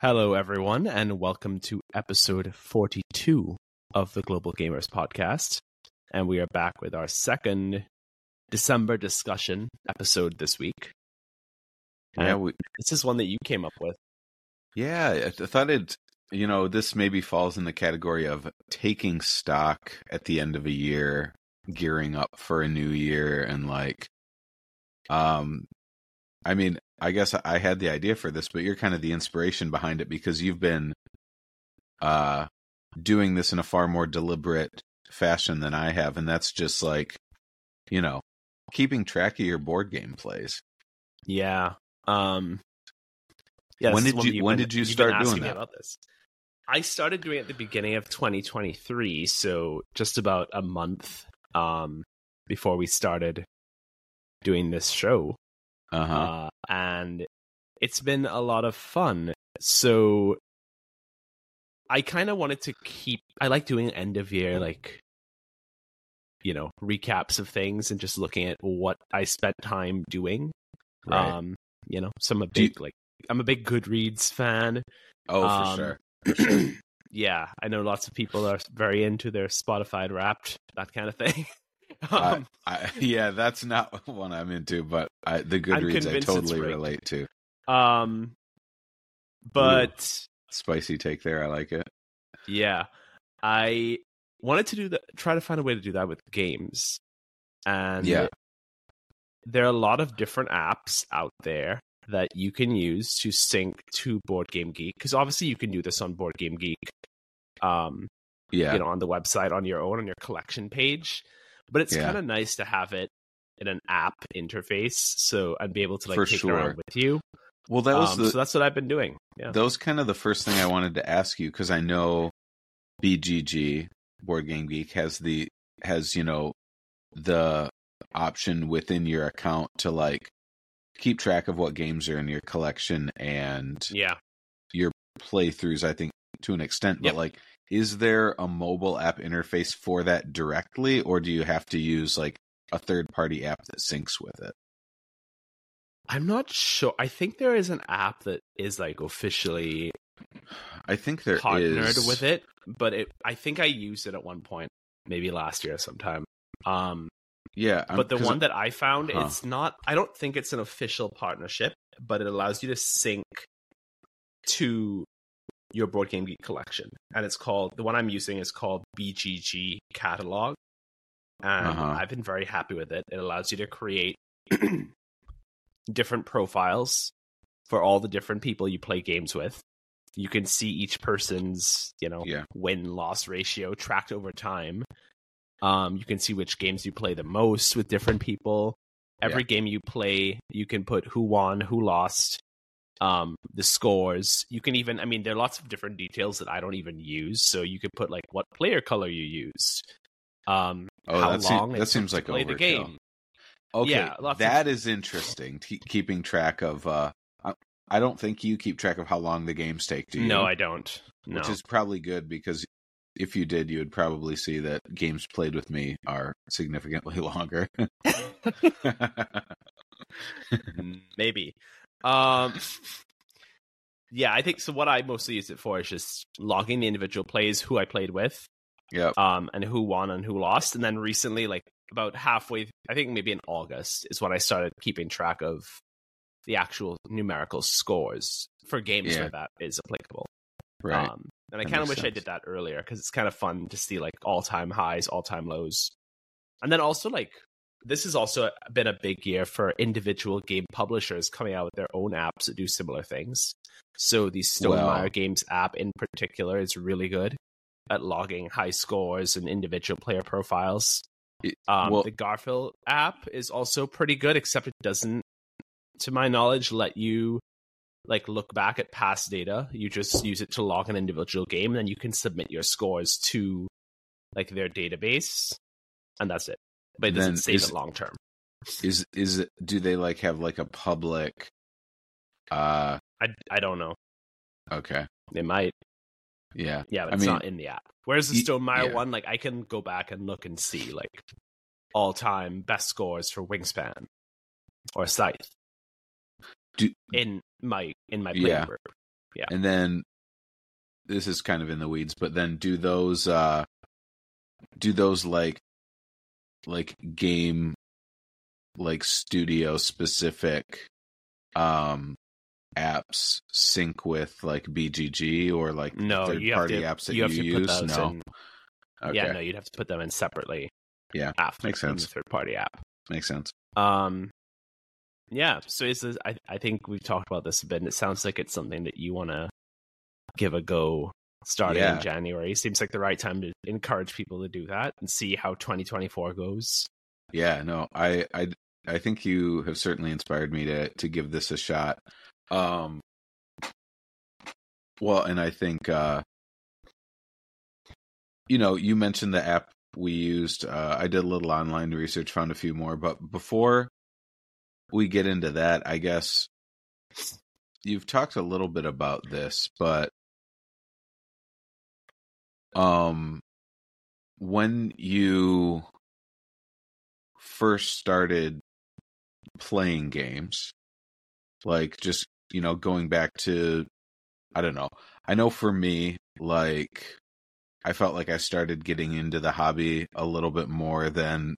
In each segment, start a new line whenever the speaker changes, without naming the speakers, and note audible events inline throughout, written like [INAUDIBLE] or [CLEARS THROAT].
Hello, everyone, and welcome to episode 42 of the Global Gamers Podcast. And we are back with our second December discussion episode this week.
Yeah, we,
this is one that you came up with.
yeah. I thought it. You know, this maybe falls in the category of taking stock at the end of a year, gearing up for a new year, and like, um, I mean, I guess I had the idea for this, but you're kind of the inspiration behind it because you've been, uh, doing this in a far more deliberate fashion than I have, and that's just like, you know, keeping track of your board game plays.
Yeah. Um, yeah.
When did you- when
been-
did you start doing that?
About this. I started doing it at the beginning of 2023, so just about a month um, before we started doing this show.
Uh huh.
uh, and it's been a lot of fun. So I kind of wanted to keep. I like doing end of year, like you know, recaps of things and just looking at what I spent time doing.
right.
Um, you know, so I'm a
Do you-
big like I'm a big Goodreads fan.
oh, for
um,
sure. [CLEARS THROAT] [CLEARS THROAT]
yeah, I know lots of people are very into their Spotify Wrapped, that kind of thing. [LAUGHS]
I-
um,
I, [LAUGHS] [LAUGHS] yeah, that's not [LAUGHS] one I'm into, but I, the Goodreads I totally relate to.
um, but
Spicy take there. I like it.
Yeah. I wanted to do that try to find a way to do that with games. And
Yeah.
there are a lot of different apps out there that you can use to sync to Board Game Geek because obviously you can do this on Board Game Geek um
Yeah,
you know on the website on your own on your collection page but it's
Yeah.
kind of nice to have it in an app interface so and be able to like
For
take it around with you
well, that was
um,
the
so that's what I've been doing yeah
that was kind of the first thing I wanted to ask you because I know BGG Board Game Geek has the has you know the option within your account to like keep track of what games are in your collection and
yeah your
playthroughs. I think to an extent, but
Yep.
like, is there a mobile app interface for that directly, or do you have to use like a third party app that syncs with it?
I'm not sure. I think there is an app that is like officially
I think there is
partnered with it, but it I think I used it at one point, maybe last year sometime. Um,
Yeah, I'm-
but the one that I found,
Huh.
it's not. I don't think it's an official partnership, but it allows you to sync to your board game geek collection, and it's called the one I'm using is called BGG Catalog, and
Uh-huh.
I've been very happy with it. It allows you to create [CLEARS THROAT] different profiles for all the different people you play games with. You can see each person's, you know,
Yeah.
win loss ratio tracked over time. Um, you can see which games you play the most with different people. Every game you play, you can put who won, who lost, um, the scores. You can even, I mean, there are lots of different details that I don't even use. So you could put like what player color you used, um,
Oh,
how
that
long it
that seems like
play the
overkill.
game.
okay,
yeah, lots of-
that is interesting. T- keeping track of, uh, I, I don't think you keep track of how long the games take. Do you?
No, I don't. No.
which is probably good because if you did, you would probably see that games played with me are significantly [LAUGHS] longer. [LAUGHS] [LAUGHS]
maybe um [LAUGHS] yeah i think so what i mostly use it for is just logging the individual plays who i played with
yeah,
um and who won and who lost and then recently like about halfway i think maybe in august is when i started keeping track of the actual numerical scores for games
Yeah.
where that is applicable
Right.
um and i kind of wish i did that earlier because it's kind of fun to see like all-time highs all-time lows and then also like this has also been a big year for individual game publishers coming out with their own apps that do similar things. So the Stonemaier
Well-
Games app in particular is really good at logging high scores and individual player profiles. Um,
well-
the Garphill app is also pretty good, except it doesn't, to my knowledge, let you like look back at past data. You just use it to log an individual game, and then you can submit your scores to like their database, and that's it. But it doesn't
Then
save
is-
it long term.
is is it do they like have like a public uh
I, I don't know.
okay
They might.
yeah
Yeah, but
I
it's
mean,
not in the app. Whereas the
y-
Stonemaier
yeah.
one, like I can go back and look and see like all time best scores for Wingspan or Scythe
Do-
in my in my
Yeah.
group. Yeah.
And then this is kind of in the weeds, but then do those uh do those like like game like studio specific um apps sync with like BGG or like
No,
third party
to.
apps that
you
you,
to
use?
put those
no.
in.
Okay.
Yeah, no, you'd have to put them in separately.
Yeah,
after
makes sense.
third party app.
Makes sense.
Um, yeah. So is this, I I think we've talked about this a bit, and it sounds like it's something that you want to give a go starting
Yeah.
in January. Seems like the right time to encourage people to do that and see how 2024 goes.
Yeah, no, I I I think you have certainly inspired me to to give this a shot. Um well, and I think uh you know, you mentioned the app we used. Uh I did a little online research, found a few more, but before we get into that, I guess you've talked a little bit about this, but um when you first started playing games like just you know going back to i don't know i know for me like i felt like i started getting into the hobby a little bit more than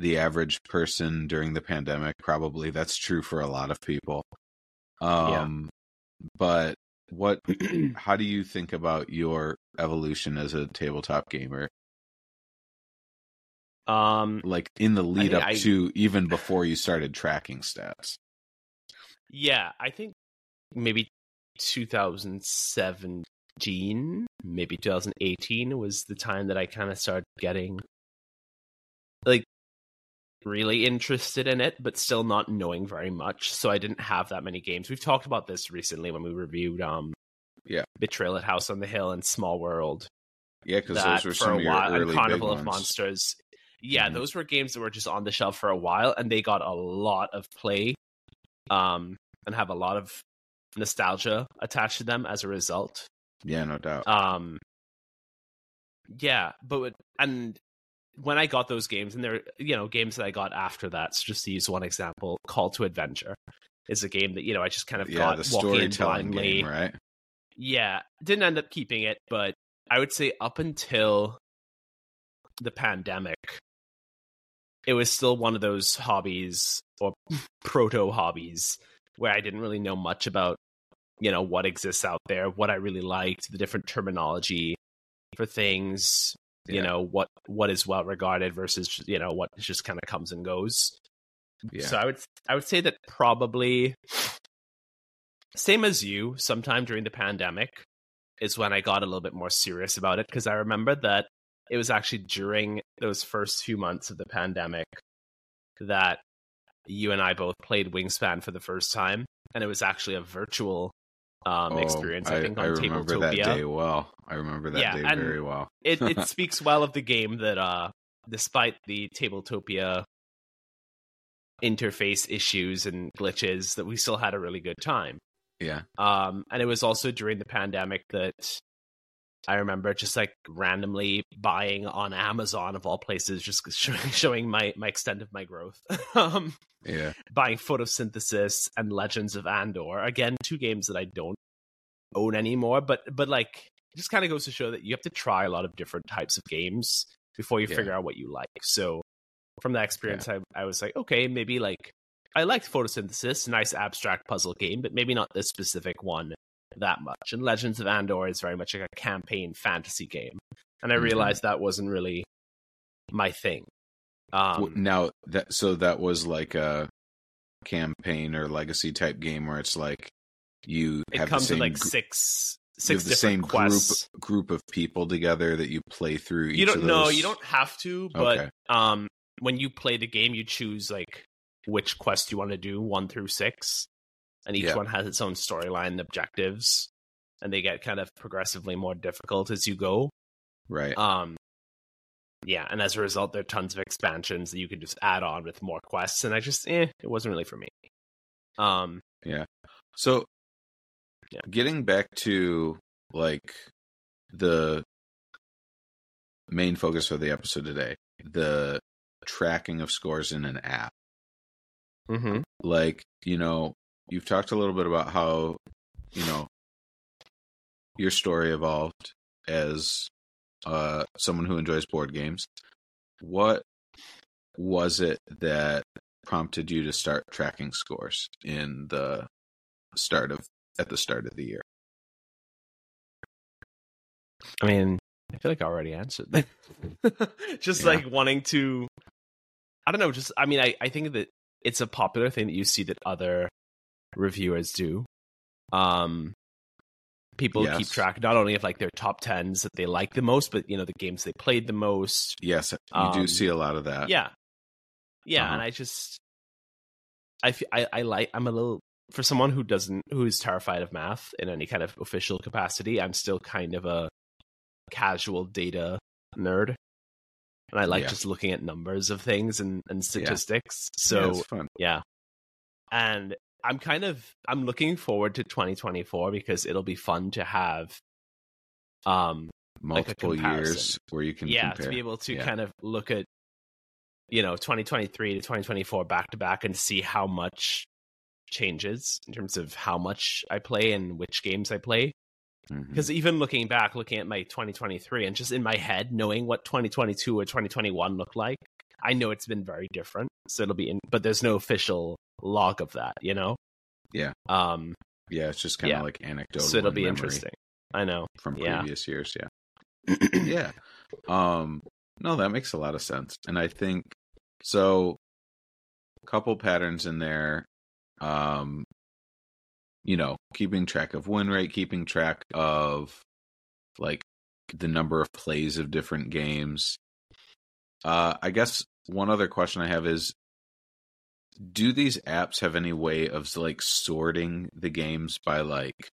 the average person during the pandemic probably. That's true for a lot of people. Um but what [CLEARS THROAT] how do you think about your evolution as a tabletop gamer?
Um,
like in the lead up
I-
to even before you started tracking stats?
Yeah, I think maybe 2017, maybe 2018 was the time that I kind of started getting like really interested in it, but still not knowing very much. So I didn't have that many games. We've talked about this recently when we reviewed um
Yeah.
Betrayal at House on the Hill and Small World.
yeah because those were
for
some
a
of your
while
early
and
big
Carnival of
ones.
Monsters. Yeah,
Mhm.
those were games that were just on the shelf for a while and they got a lot of play. Um and have a lot of nostalgia attached to them as a result.
yeah no doubt
Um, yeah, but and when I got those games, and they're you know games that I got after that. So just to use one example, Call to Adventure is a game that you know I just kind of
yeah
got
the
walking in
storytelling
blindly.
game right
Yeah, didn't end up keeping it, but I would say up until the pandemic, it was still one of those hobbies or [LAUGHS] proto hobbies where I didn't really know much about, you know, what exists out there, what I really liked, the different terminology for things, you
Yeah.
know, what what is well regarded versus you know what just kind of comes and goes.
yeah
So I would I would say that probably same as you, sometime during the pandemic is when I got a little bit more serious about it because I remember that it was actually during those first few months of the pandemic that you and I both played Wingspan for the first time and it was actually a virtual um
Oh,
experience I, think on
remember that
Tabletopia.
day well. I remember that
Yeah,
day very well.
it it [LAUGHS] speaks well of the game that uh despite the tabletopia interface issues and glitches that we still had a really good time.
Yeah.
Um and it was also during the pandemic that i remember just like randomly buying on amazon of all places just [LAUGHS] showing, showing my my extent of my growth. [LAUGHS] Um
yeah.
buying photosynthesis and legends of andor. Again two games that i don't own anymore but but like it just kind of goes to show that you have to try a lot of different types of games before you
Yeah.
figure out what you like. So from that experience I, I was like okay maybe like i liked photosynthesis nice abstract puzzle game but maybe not this specific one that much. And legends of andor is very much like a campaign fantasy game and i
Mhm.
realized that wasn't really my thing um
now that so that was like a campaign or legacy type game where it's like you
it
have
comes
the same
like
gr-
six six
the
different
same
quests
group group of people together that you play through each
you don't no you don't have to but
Okay.
um when you play the game you choose like which quest you want to do one through six and each
Yeah.
one has its own storyline and objectives and they get kind of progressively more difficult as you go
right
um yeah and as a result there are tons of expansions that you can just add on with more quests and i just eh it wasn't really for me um yeah.
So,
Yeah.
getting back to like the main focus for the episode today, the tracking of scores in an app.
Mm-hmm.
Like, you know, you've talked a little bit about how you know, your story evolved as uh, someone who enjoys board games. What was it that prompted you to start tracking scores in the start of at the start of the year?
I mean, I feel like I already answered that. [LAUGHS] just
Yeah.
like wanting to, I don't know. Just I mean, I I think that it's a popular thing that you see that other reviewers do. Um, people keep track not only of like their top tens that they like the most, but you know the games they played the most.
Yes, you
Um,
do see a lot of that.
yeah, yeah,
Uh-huh.
and I just, I I I like I'm a little for someone who doesn't who is terrified of math in any kind of official capacity. I'm still kind of a casual data nerd, and I like
Yeah.
just looking at numbers of things and and statistics.
Yeah,
So
it's fun.
yeah. And I'm kind of I'm looking forward to 2024 because it'll be fun to have um like
Multiple years where you can
yeah,
compare.
to be able to
Yeah.
kind of look at you know 2023 to 2024 back to back and see how much changes in terms of how much I play and which games I play because even looking back looking at my 2023 and just in my head knowing what 2022 or 2021 looked like I know it's been very different so it'll be in but there's no official log of that you know
Yeah.
um
yeah, it's just kind of
yeah.
like anecdotal.
so it'll be interesting I know
from
Yeah.
previous years. Yeah. [CLEARS THROAT] yeah. Um no, that makes a lot of sense. And I think so a couple patterns in there. Um you know, keeping track of win rate, keeping track of like the number of plays of different games. Uh I guess one other question I have is do these apps have any way of like sorting the games by like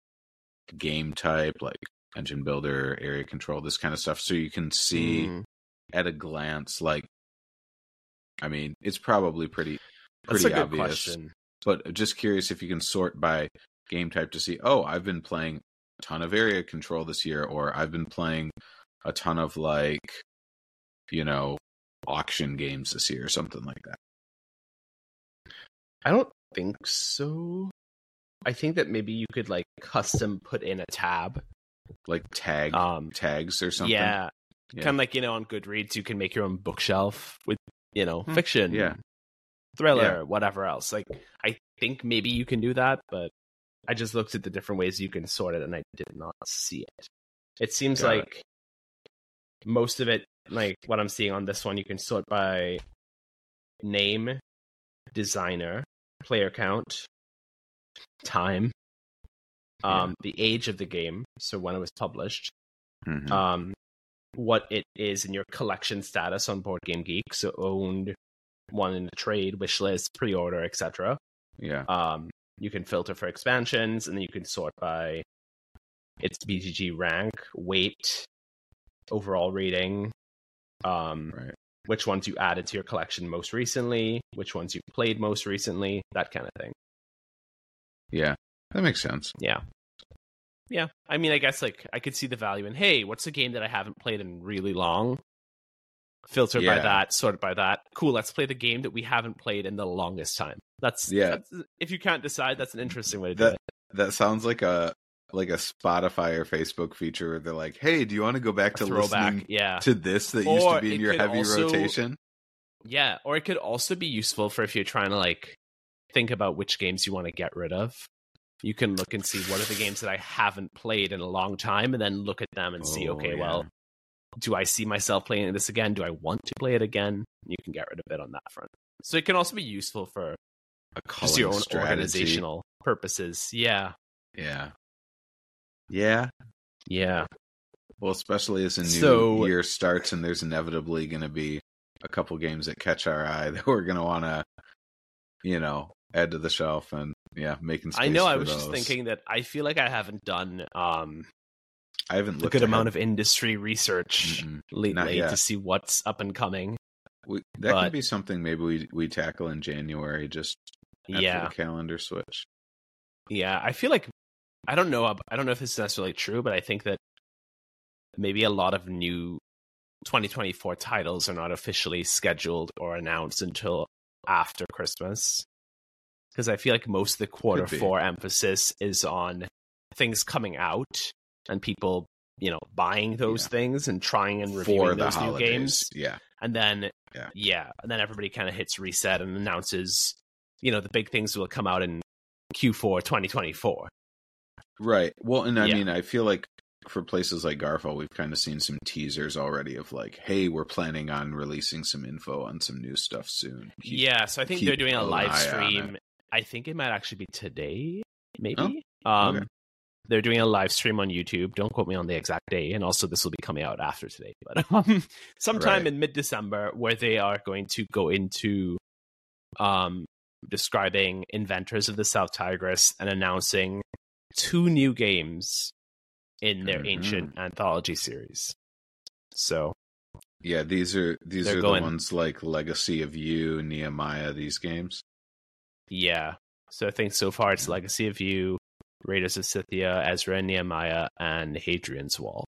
game type like engine builder, area control, this kind of stuff so you can see
Mm.
at a glance like I mean, it's probably pretty
that's
pretty obvious.
question
But just curious if you can sort by game type to see, oh, I've been playing a ton of area control this year, or I've been playing a ton of like, you know, auction games this year, or something like that.
I don't think so. I think that maybe you could like custom put in a tab.
Like tag
Um,
tags or something.
yeah,
Yeah.
kind of like you know on Goodreads, you can make your own bookshelf with you know
Hmm,
fiction,
yeah.
thriller,
Yeah.
whatever else. Like I think maybe you can do that, but I just looked at the different ways you can sort it, and I did not see it. It seems
Got it.
like most of it, like what I'm seeing on this one, you can sort by name, designer, player count, time, um, the age of the game, so when it was published,
Mhm.
um, what it is in your collection status on Board Game Geek, so owned, one in the trade, wish list, pre-order, etc.
yeah.
Um, you can filter for expansions, and then you can sort by its BGG rank, weight, overall rating, um,
Right.
Which ones you added to your collection most recently, which ones you played most recently, that kind of thing.
Yeah. That makes sense.
Yeah. Yeah. I mean, I guess like I could see the value in, hey, what's a game that I haven't played in really long? Filtered by
Yeah.
that, sorted by that. Cool, let's play the game that we haven't played in the longest time. That's
Yeah.
That's, if you can't decide, that's an interesting way to do
That
it.
that sounds like a like a Spotify or Facebook feature where they're like, "Hey, do you want to go back to
throwback,
listening
yeah,
to this that used to be in your heavy
also-
rotation?"
yeah. Or it could also be useful for if you're trying to like think about which games you want to get rid of. You can look and see what are the games that I haven't played in a long time, and then look at them and see,
Oh,
okay,
yeah.
well, do I see myself playing this again? Do I want to play it again? You can get rid of it on that front. So it can also be useful for
A
just your own
strategy.
organizational purposes. Yeah.
Yeah. Yeah.
Yeah.
Well, especially as a new
So-
year starts and there's inevitably going to be a couple games that catch our eye [LAUGHS] that we're going to want to, you know, add to the shelf and yeah, making space
I know I was just thinking that I feel like I haven't done um
I haven't looked a
good
ahead.
amount of industry research
Mm-mm.
lately to see what's up and coming.
We, that
but-
could be something maybe we we tackle in January just after
yeah.
the calendar switch.
Yeah, I feel like I don't know. I don't know if this is necessarily true, but I think that maybe a lot of new 2024 titles are not officially scheduled or announced until after Christmas. Because I feel like most of the quarter four emphasis is on things coming out and people, you know, buying those
Yeah.
things and trying and reviewing
for the
those new
holidays.
games.
Yeah.
And then
Yeah.
yeah, and then everybody kind of hits reset and announces, you know, the big things will come out in Q4 2024.
Right. Well, and I
Yeah.
mean, I feel like for places like Garphill, we've kind of seen some teasers already of like, hey, we're planning on releasing some info on some new stuff soon. Keep-
yeah, so I think they're doing a live stream. I think it might actually be today, maybe.
Oh,
um,
okay.
They're doing a live stream on YouTube. Don't quote me on the exact day, and also this will be coming out after today, [LAUGHS] but um, sometime
Right.
in mid December, where they are going to go into um describing inventors of the South Tigris and announcing two new games in their
Mhm.
ancient anthology series. So
Yeah, these are these
They're going-
the ones like Legacy of Yu, Nehemiah, these games.
Yeah. So I think so far it's Legacy of Yu, Raiders of Scythia, Ezra and Nehemiah, and Hadrian's Wall.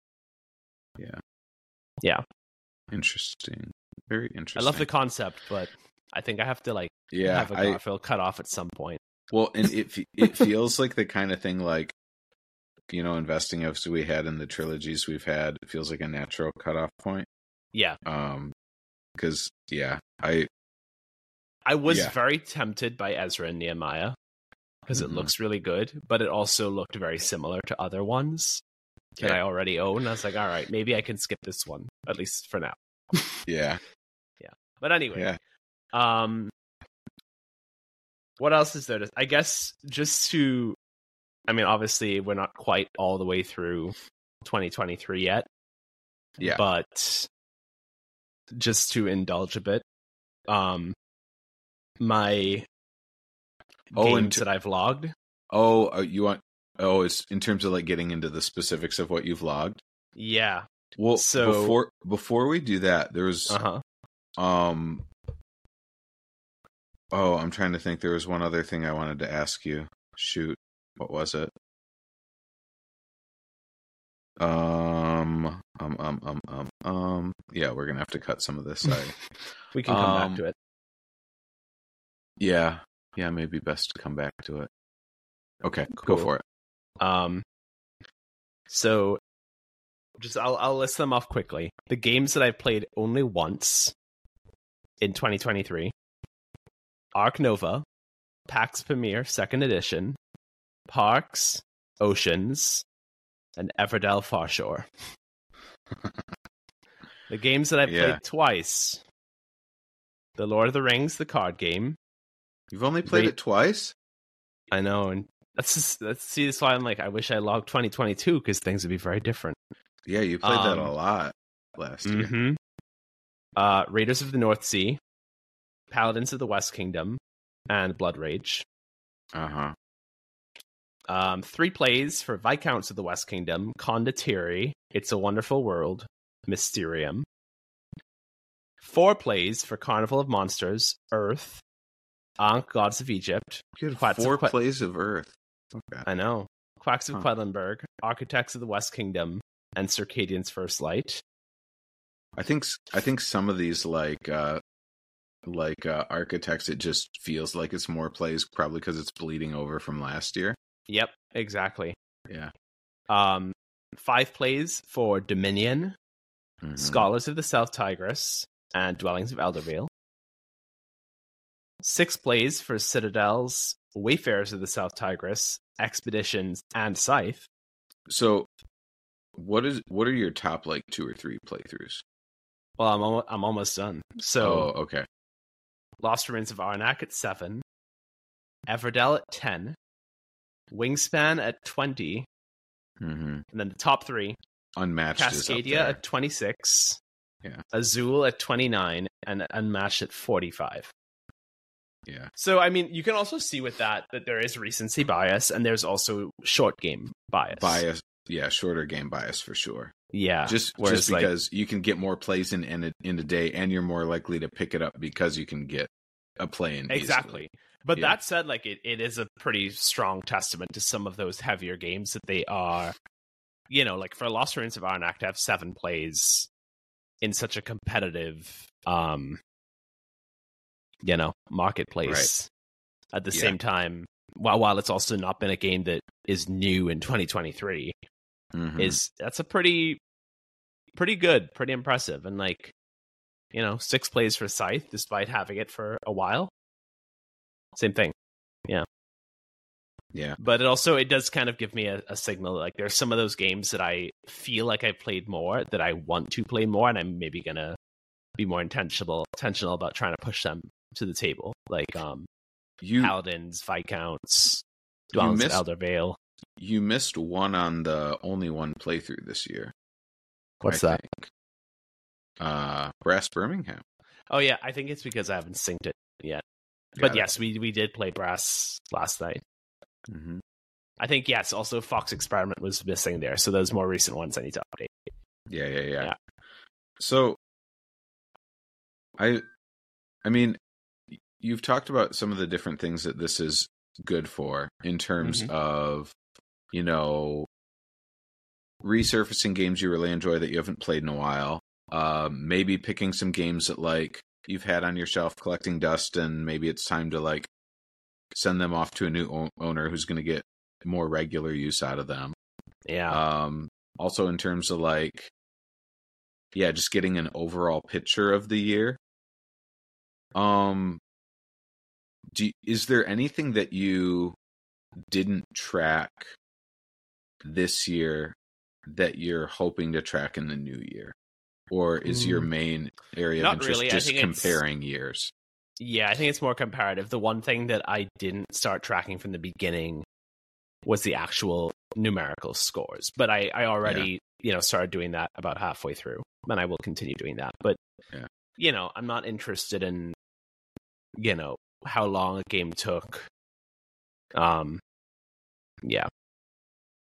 Yeah.
Yeah.
Interesting. Very interesting.
I love the concept, but I think I have to like
yeah,
have a
I,
Garphill cut off at some point.
Well, and it it feels like the kind of thing like you know, investing as we had in the trilogies we've had, it feels like a natural cutoff point.
Yeah.
Um, because yeah, I
I was
Yeah.
very tempted by Ezra and Nehemiah because
Mhm.
it looks really good, but it also looked very similar to other ones that
Yeah.
I already own. I was like, all right, maybe I can skip this one, at least for now. [LAUGHS]
Yeah.
Yeah But anyway,
yeah
Um, what else is there? To, I guess just to, I mean, obviously we're not quite all the way through 2023 yet.
Yeah.
But just to indulge a bit, um, my
Oh,
games that I've logged.
Oh, uh, you want? Oh, it's in terms of like getting into the specifics of what you've logged.
Yeah.
Well,
So-
before before we do that, there's
Uh huh.
um. Oh, I'm trying to think. There was one other thing I wanted to ask you. Shoot, what was it? Um, um, um, um, um, um. Yeah, we're gonna have to cut some of this. Sorry. [LAUGHS]
We can come
Um,
back to it.
yeah, yeah, maybe best to come back to it. Okay,
Cool.
go for it.
Um, so just I'll I'll list them off quickly. The games that I've played only once in 2023: Ark Nova, Pax Pamir Second Edition, Parks, Oceans, and Everdell Farshore. [LAUGHS] the games that I've
Yeah.
played twice: The Lord of the Rings, the card game.
You've only played
Wait.
it twice.
I know, and that's just, that's see that's why I'm like I wish I logged 2022 because things would be very different.
Yeah, you played that
Um,
a lot last year.
hmm Uh, Raiders of the North Sea, Paladins of the West Kingdom, and Blood Rage.
Uh huh.
Um, three plays for Viscounts of the West Kingdom, Condottiere, It's a Wonderful World, Mysterium. Four plays for Carnival of Monsters, Earth, Ankh, Gods of Egypt.
Had
of
four
Qu-
plays of Earth. Okay.
I know. Quacks of
Huh.
Quedlinburg, Architects of the West Kingdom, and Circadians First Light.
I think I think some of these like uh like uh architects it just feels like it's more plays probably because it's bleeding over from last year.
Yep, exactly.
Yeah.
Um, five plays for Dominion,
Mhm.
Scholars of the South Tigris, and Dwellings of Eldervale. Six plays for Citadels, Wayfarers of the South Tigris, Expeditions, and Scythe.
So what is what are your top like two or three playthroughs?
Well, I'm al- I'm almost done. So,
oh, okay.
Lost Remains of Arnak at seven, Everdell at ten, Wingspan at twenty,
hmm
and then the top three:
Unmatched
Cascadia at twenty six,
Yeah.
Azul at twenty nine, and Unmatched at forty five.
Yeah.
So, I mean, you can also see with that that there is recency bias and there's also short game bias.
Bias. Yeah, shorter game bias for sure.
Yeah.
just just
like-
because you can get more plays in in a, in a day and you're more likely to pick it up because you can get a play in easily.
Exactly. But
Yeah.
that said, like it, it is a pretty strong testament to some of those heavier games that they are, you know, like for Lost of Arnak to have seven plays in such a competitive, um, you know, marketplace. At the
Yeah.
same time, while while it's also not been a game that is new in 2023,
Mhm.
is that's a pretty pretty good, pretty impressive, and like you know, six plays for Scythe despite having it for a while. Same thing.
yeah. Yeah.
But it also it does kind of give me a, a signal like there's some of those games that i feel like i've played more that i want to play more and i'm maybe gonna be more intentional intentional about trying to push them to the table like um
You
paladins viscounts
You
dwellings of
missed-
Eldervale
you missed one on the only one playthrough this year.
what's
I
that
think. Uh, Brass Birmingham.
oh yeah i think it's because i haven't synced it yet
Got
but
it.
yes we we did play brass last night
Mhm.
i think yes also fox experiment was missing there so those more recent ones i need to update
Yeah, yeah, yeah,
Yeah.
So, I, I mean, you've talked about some of the different things that this is good for in terms
Mhm.
of, you know, resurfacing games you really enjoy that you haven't played in a while. Uh, maybe picking some games that like you've had on your shelf collecting dust, and maybe it's time to like send them off to a new o- owner who's going to get more regular use out of them
yeah
um also in terms of like yeah just getting an overall picture of the year um do is there anything that you didn't track this year that you're hoping to track in the new year or is your
Mm.
main area
Not
of interest
really.
Just comparing years
Yeah, I think it's more comparative. The one thing that I didn't start tracking from the beginning was the actual numerical scores, but I, I already, you know, started doing that about halfway through, and I will continue doing that. But,
Yeah.
you know, I'm not interested in, you know, how long a game took. Um, yeah,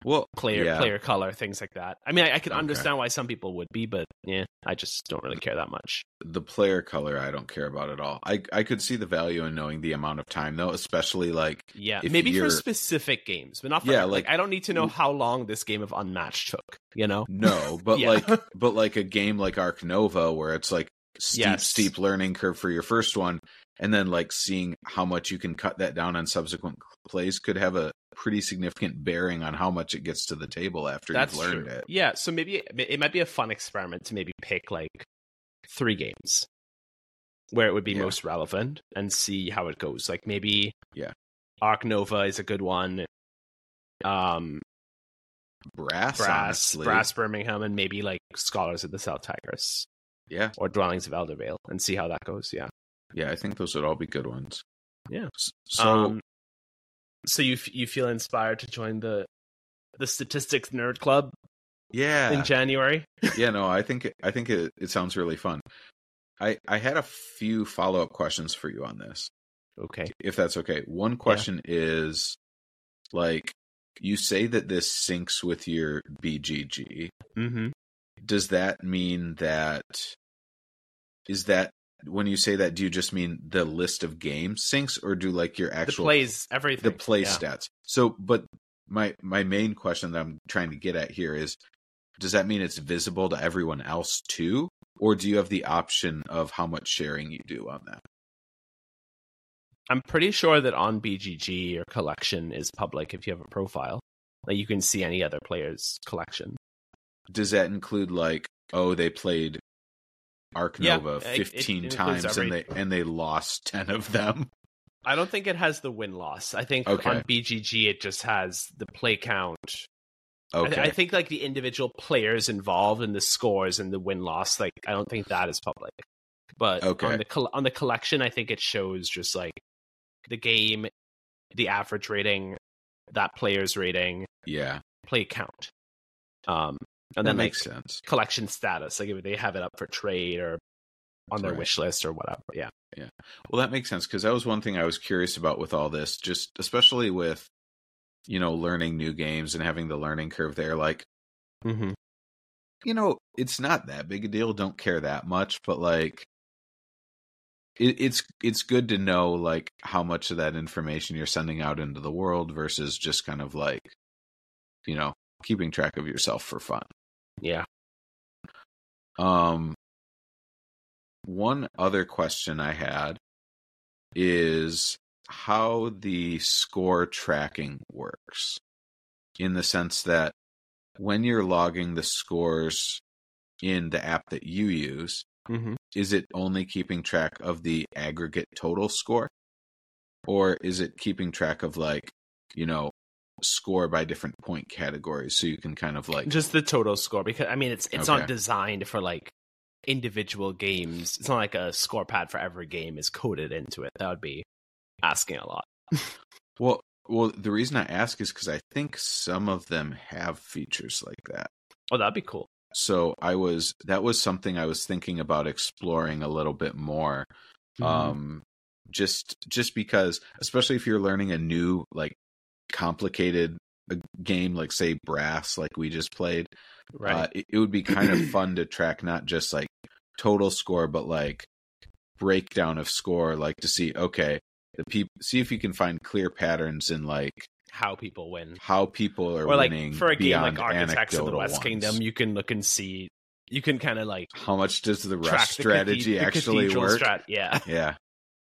well
player
yeah.
player color, things like that. I mean, I, I can
Okay.
understand why some people would be, but yeah, I just don't really care that much.
the player color I don't care about at all. I I could see the value in knowing the amount of time though, especially like
Yeah, maybe for
you're-
specific games, but not for
Yeah,
like,
like-
I don't need to know how long this game of Unmatched took. You know?
no, but [LAUGHS]
Yeah.
like but like a game like Ark Nova where it's like steep
Yes.
steep learning curve for your first one and then like seeing how much you can cut that down on subsequent plays could have a pretty significant bearing on how much it gets to the table after
That's
you've learned
true.
it.
Yeah, so maybe it might be a fun experiment to maybe pick like three games where it would be
Yeah.
most relevant and see how it goes. Like maybe
Yeah.
Ark Nova is a good one. Um,
Brass,
Brass,
honestly.
Brass Birmingham, and maybe like Scholars of the South Tigris
Yeah.
or Dwellings of Eldervale, and see how that goes. Yeah.
Yeah, I think those would all be good ones.
Yeah.
So
um, so you f- you feel inspired to join the the statistics nerd club
yeah.
in January?
yeah, no, I think I think it, it sounds really fun. I I had a few follow up questions for you on this,
Okay.
if that's okay. One question is like you say that this syncs with your BGG.
Mm-hmm.
Does that mean that is that when you say that do you just mean the list of games syncs or do like your
The
actual
plays, everything.
the play
Yeah.
stats. So, but my my main question that I'm trying to get at here is, does that mean it's visible to everyone else too, or do you have the option of how much sharing you do on that?
I'm pretty sure that on BGG your collection is public if you have a profile. Like you can see any other player's collection.
Does that include like, oh, they played Arc
Yeah,
Nova
it- it
15 times
every-
and they and they lost 10 of them?
I don't think it has the win loss. I think
Okay.
on BGG it just has the play count. I,
Okay.
th- I think like the individual players involved and the scores and the win loss. Like I don't think that is public. But
Okay.
on the col- on the collection, I think it shows just like the game, the average rating, that player's rating,
yeah.
play count. Um, and
that
then like
makes sense.
collection status, like if they have it up for trade or on their
Right.
wish list or whatever. Yeah. Yeah.
Well, that makes sense because that was one thing I was curious about with all this, just especially with, you know, learning new games and having the learning curve there. Like,
Mm-hmm.
you know, it's not that big a deal. Don't care that much, but like, it, it's it's good to know like how much of that information you're sending out into the world versus just kind of like, you know, keeping track of yourself for fun.
Yeah.
Um, one other question I had is how the score tracking works in the sense that when you're logging the scores in the app that you use,
Mm-hmm.
is it only keeping track of the aggregate total score? Or is it keeping track of like, you know, score by different point categories so you can kind of like
Just the total score, because I mean, it's it's
Okay.
not designed for like individual games. It's not like a score pad for every game is coded into it. That would be asking a lot. [LAUGHS] [LAUGHS]
Well, well, the reason I ask is because I think some of them have features like that.
Oh, that'd be cool.
So I was that was something I was thinking about exploring a little bit more.
Mm-hmm.
Um, just just because, especially if you're learning a new like complicated uh, game, like say Brass, like we just played,
right.
uh, it, it would be kind of fun to track not just like total score, but like breakdown of score, like to see okay, the people see if you can find clear patterns in like
How people win.
how people are
Or like
winning
for a game like Architects of the West
ones.
Kingdom, you can look and see. You can kind of like
How much does the rush strategy
the
actually
cathedral
work?
strat- Yeah,
Yeah,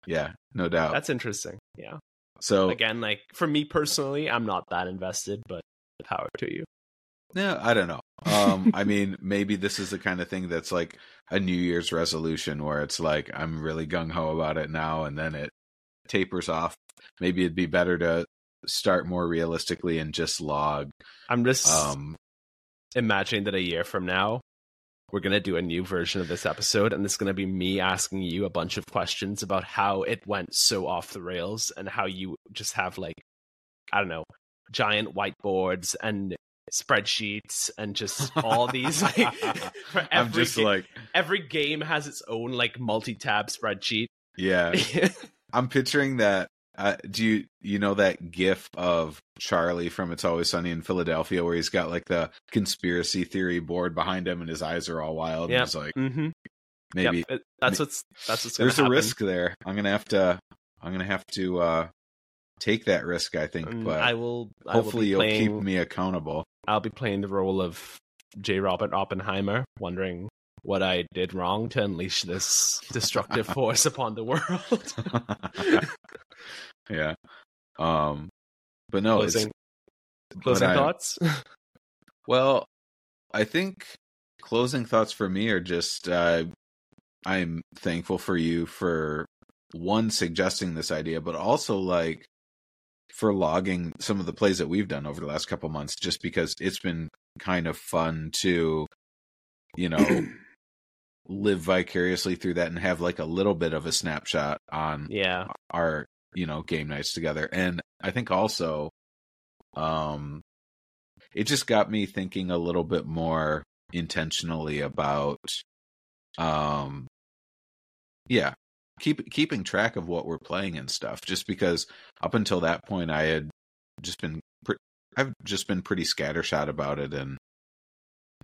yeah, no doubt.
that's interesting. Yeah.
So
Again, like for me personally, I'm not that invested, but power to you.
Yeah, I don't know. Um, I mean, [LAUGHS] maybe this is the kind of thing that's like a New Year's resolution where it's like I'm really gung ho about it now, and then it tapers off. Maybe it'd be better to start more realistically and just log.
I'm just
Um,
imagining that a year from now, we're gonna do a new version of this episode, and it's gonna be me asking you a bunch of questions about how it went so off the rails, and how you just have like, I don't know, giant whiteboards and spreadsheets and just all these like [LAUGHS] every
I'm just
ga-
like,
every game has its own like multi-tab spreadsheet
yeah. [LAUGHS] I'm picturing that. Uh, do you you know that GIF of Charlie from It's Always Sunny in Philadelphia where he's got like the conspiracy theory board behind him and his eyes are all wild?
Yep.
And he's like,
mm-hmm.
maybe
yep. that's what's that's what's
there's a risk there. I'm gonna have to. I'm gonna have to uh take that risk. I think, but
I will I will
hopefully you'll keep me accountable.
I'll be playing the role of J. Robert Oppenheimer, wondering what I did wrong to unleash this [LAUGHS] destructive force upon the world. [LAUGHS]
yeah. Um. But no,
closing closing
I-
thoughts. [LAUGHS]
well. I think closing thoughts for me are just uh, I'm thankful for you for one suggesting this idea, but also like for logging some of the plays that we've done over the last couple months, just because it's been kind of fun to, you know, [CLEARS THROAT] live vicariously through that and have like a little bit of a snapshot on
yeah,
our you know game nights together. And i think also um it just got me thinking a little bit more intentionally about um yeah keep keeping track of what we're playing and stuff just because up until that point i had just been pre- i've just been pretty scattershot about it and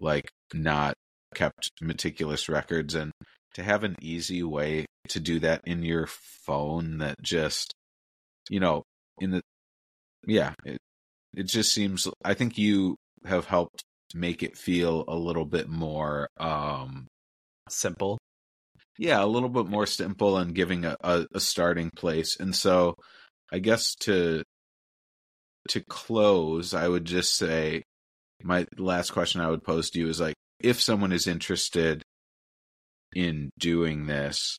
like not kept meticulous records. And to have an easy way to do that in your phone that just you know in the yeah it it just seems i think you have helped make it feel a little bit more um
simple.
yeah a little bit more simple and giving a, a, a starting place and so i guess to to close i would just say my last question i would pose to you is like if someone is interested in doing this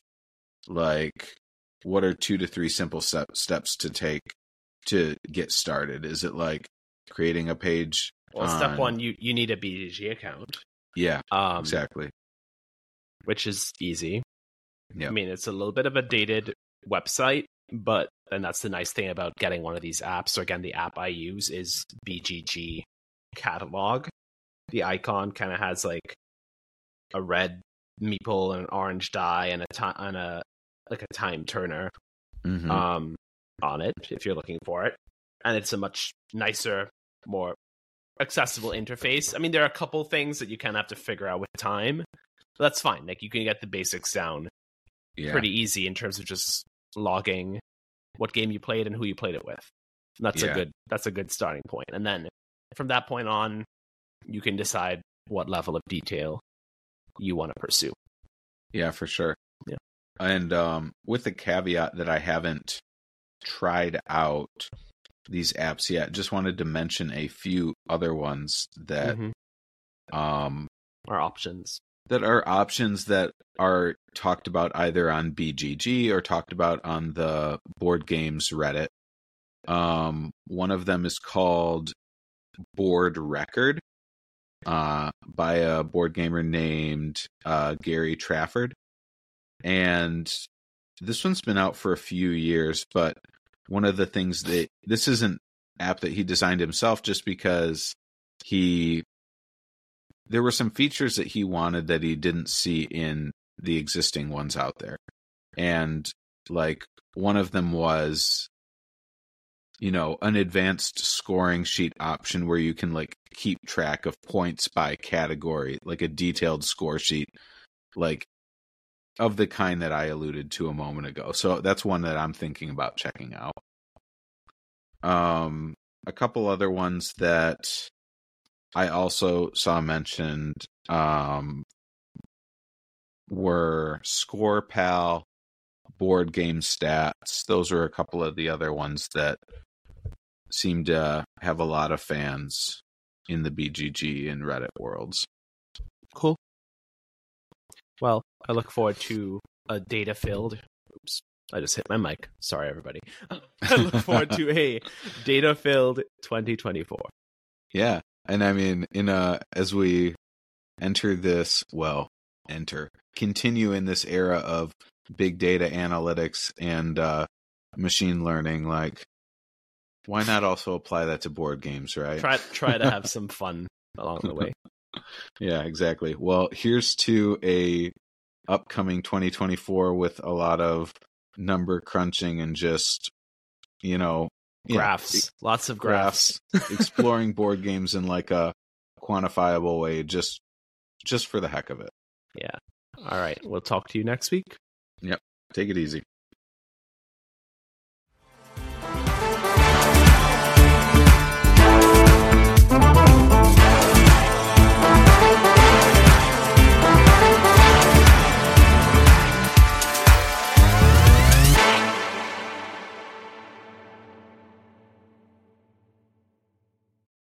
like what are two to three simple step, steps to take to get started is it like creating a page
Well, step one, you you need a BGG account,
yeah
um,
exactly
which is easy.
Yep.
I mean, it's a little bit of a dated website, but and that's the nice thing about getting one of these apps. So again, the app I use is BGG Catalog. The icon kind of has like a red meeple and an orange die and a and a like a time turner
Mhm.
um on it if you're looking for it, and it's a much nicer, more accessible interface. I mean, there are a couple things that you kind of have to figure out with time. That's fine. Like you can get the basics down
yeah
pretty easy in terms of just logging what game you played and who you played it with. And that's
Yeah.
a good that's a good starting point. And then from that point on, you can decide what level of detail you want to pursue.
Yeah, for sure.
Yeah.
And um with the caveat that I haven't tried out these apps yet. Just wanted to mention a few other ones that
Mhm.
um
Our options.
that are options that are talked about either on BGG or talked about on the board games Reddit. Um, one of them is called Board Record, uh, by a board gamer named uh, Gary Trafford, and this one's been out for a few years. But one of the things that this is an app that he designed himself, just because he there were some features that he wanted that he didn't see in the existing ones out there. And like one of them was you know, an advanced scoring sheet option where you can like keep track of points by category, like a detailed score sheet like of the kind that I alluded to a moment ago. So that's one that I'm thinking about checking out. Um a couple other ones that I also saw mentioned um, were Score Pal, Board Game Stats. Those are a couple of the other ones that seem to have a lot of fans in the BGG and Reddit worlds.
Cool. Well, I look forward to a data filled. Oops, I just hit my mic. Sorry, everybody. [LAUGHS] I look forward to a data filled 2024.
Yeah, and I mean, in a as we enter this, well, enter continue in this era of big data analytics and uh, machine learning, like why not also apply that to board games, right?
Try try to have [LAUGHS] some fun along the way. [LAUGHS]
Yeah, exactly. Well, here's to a upcoming 2024 with a lot of number crunching and just you know
Graphs, lots of graphs.
graphs [LAUGHS] exploring board games in like a quantifiable way just just for the heck of it
Yeah. All right. We'll talk to you next week. Yep.
Take it easy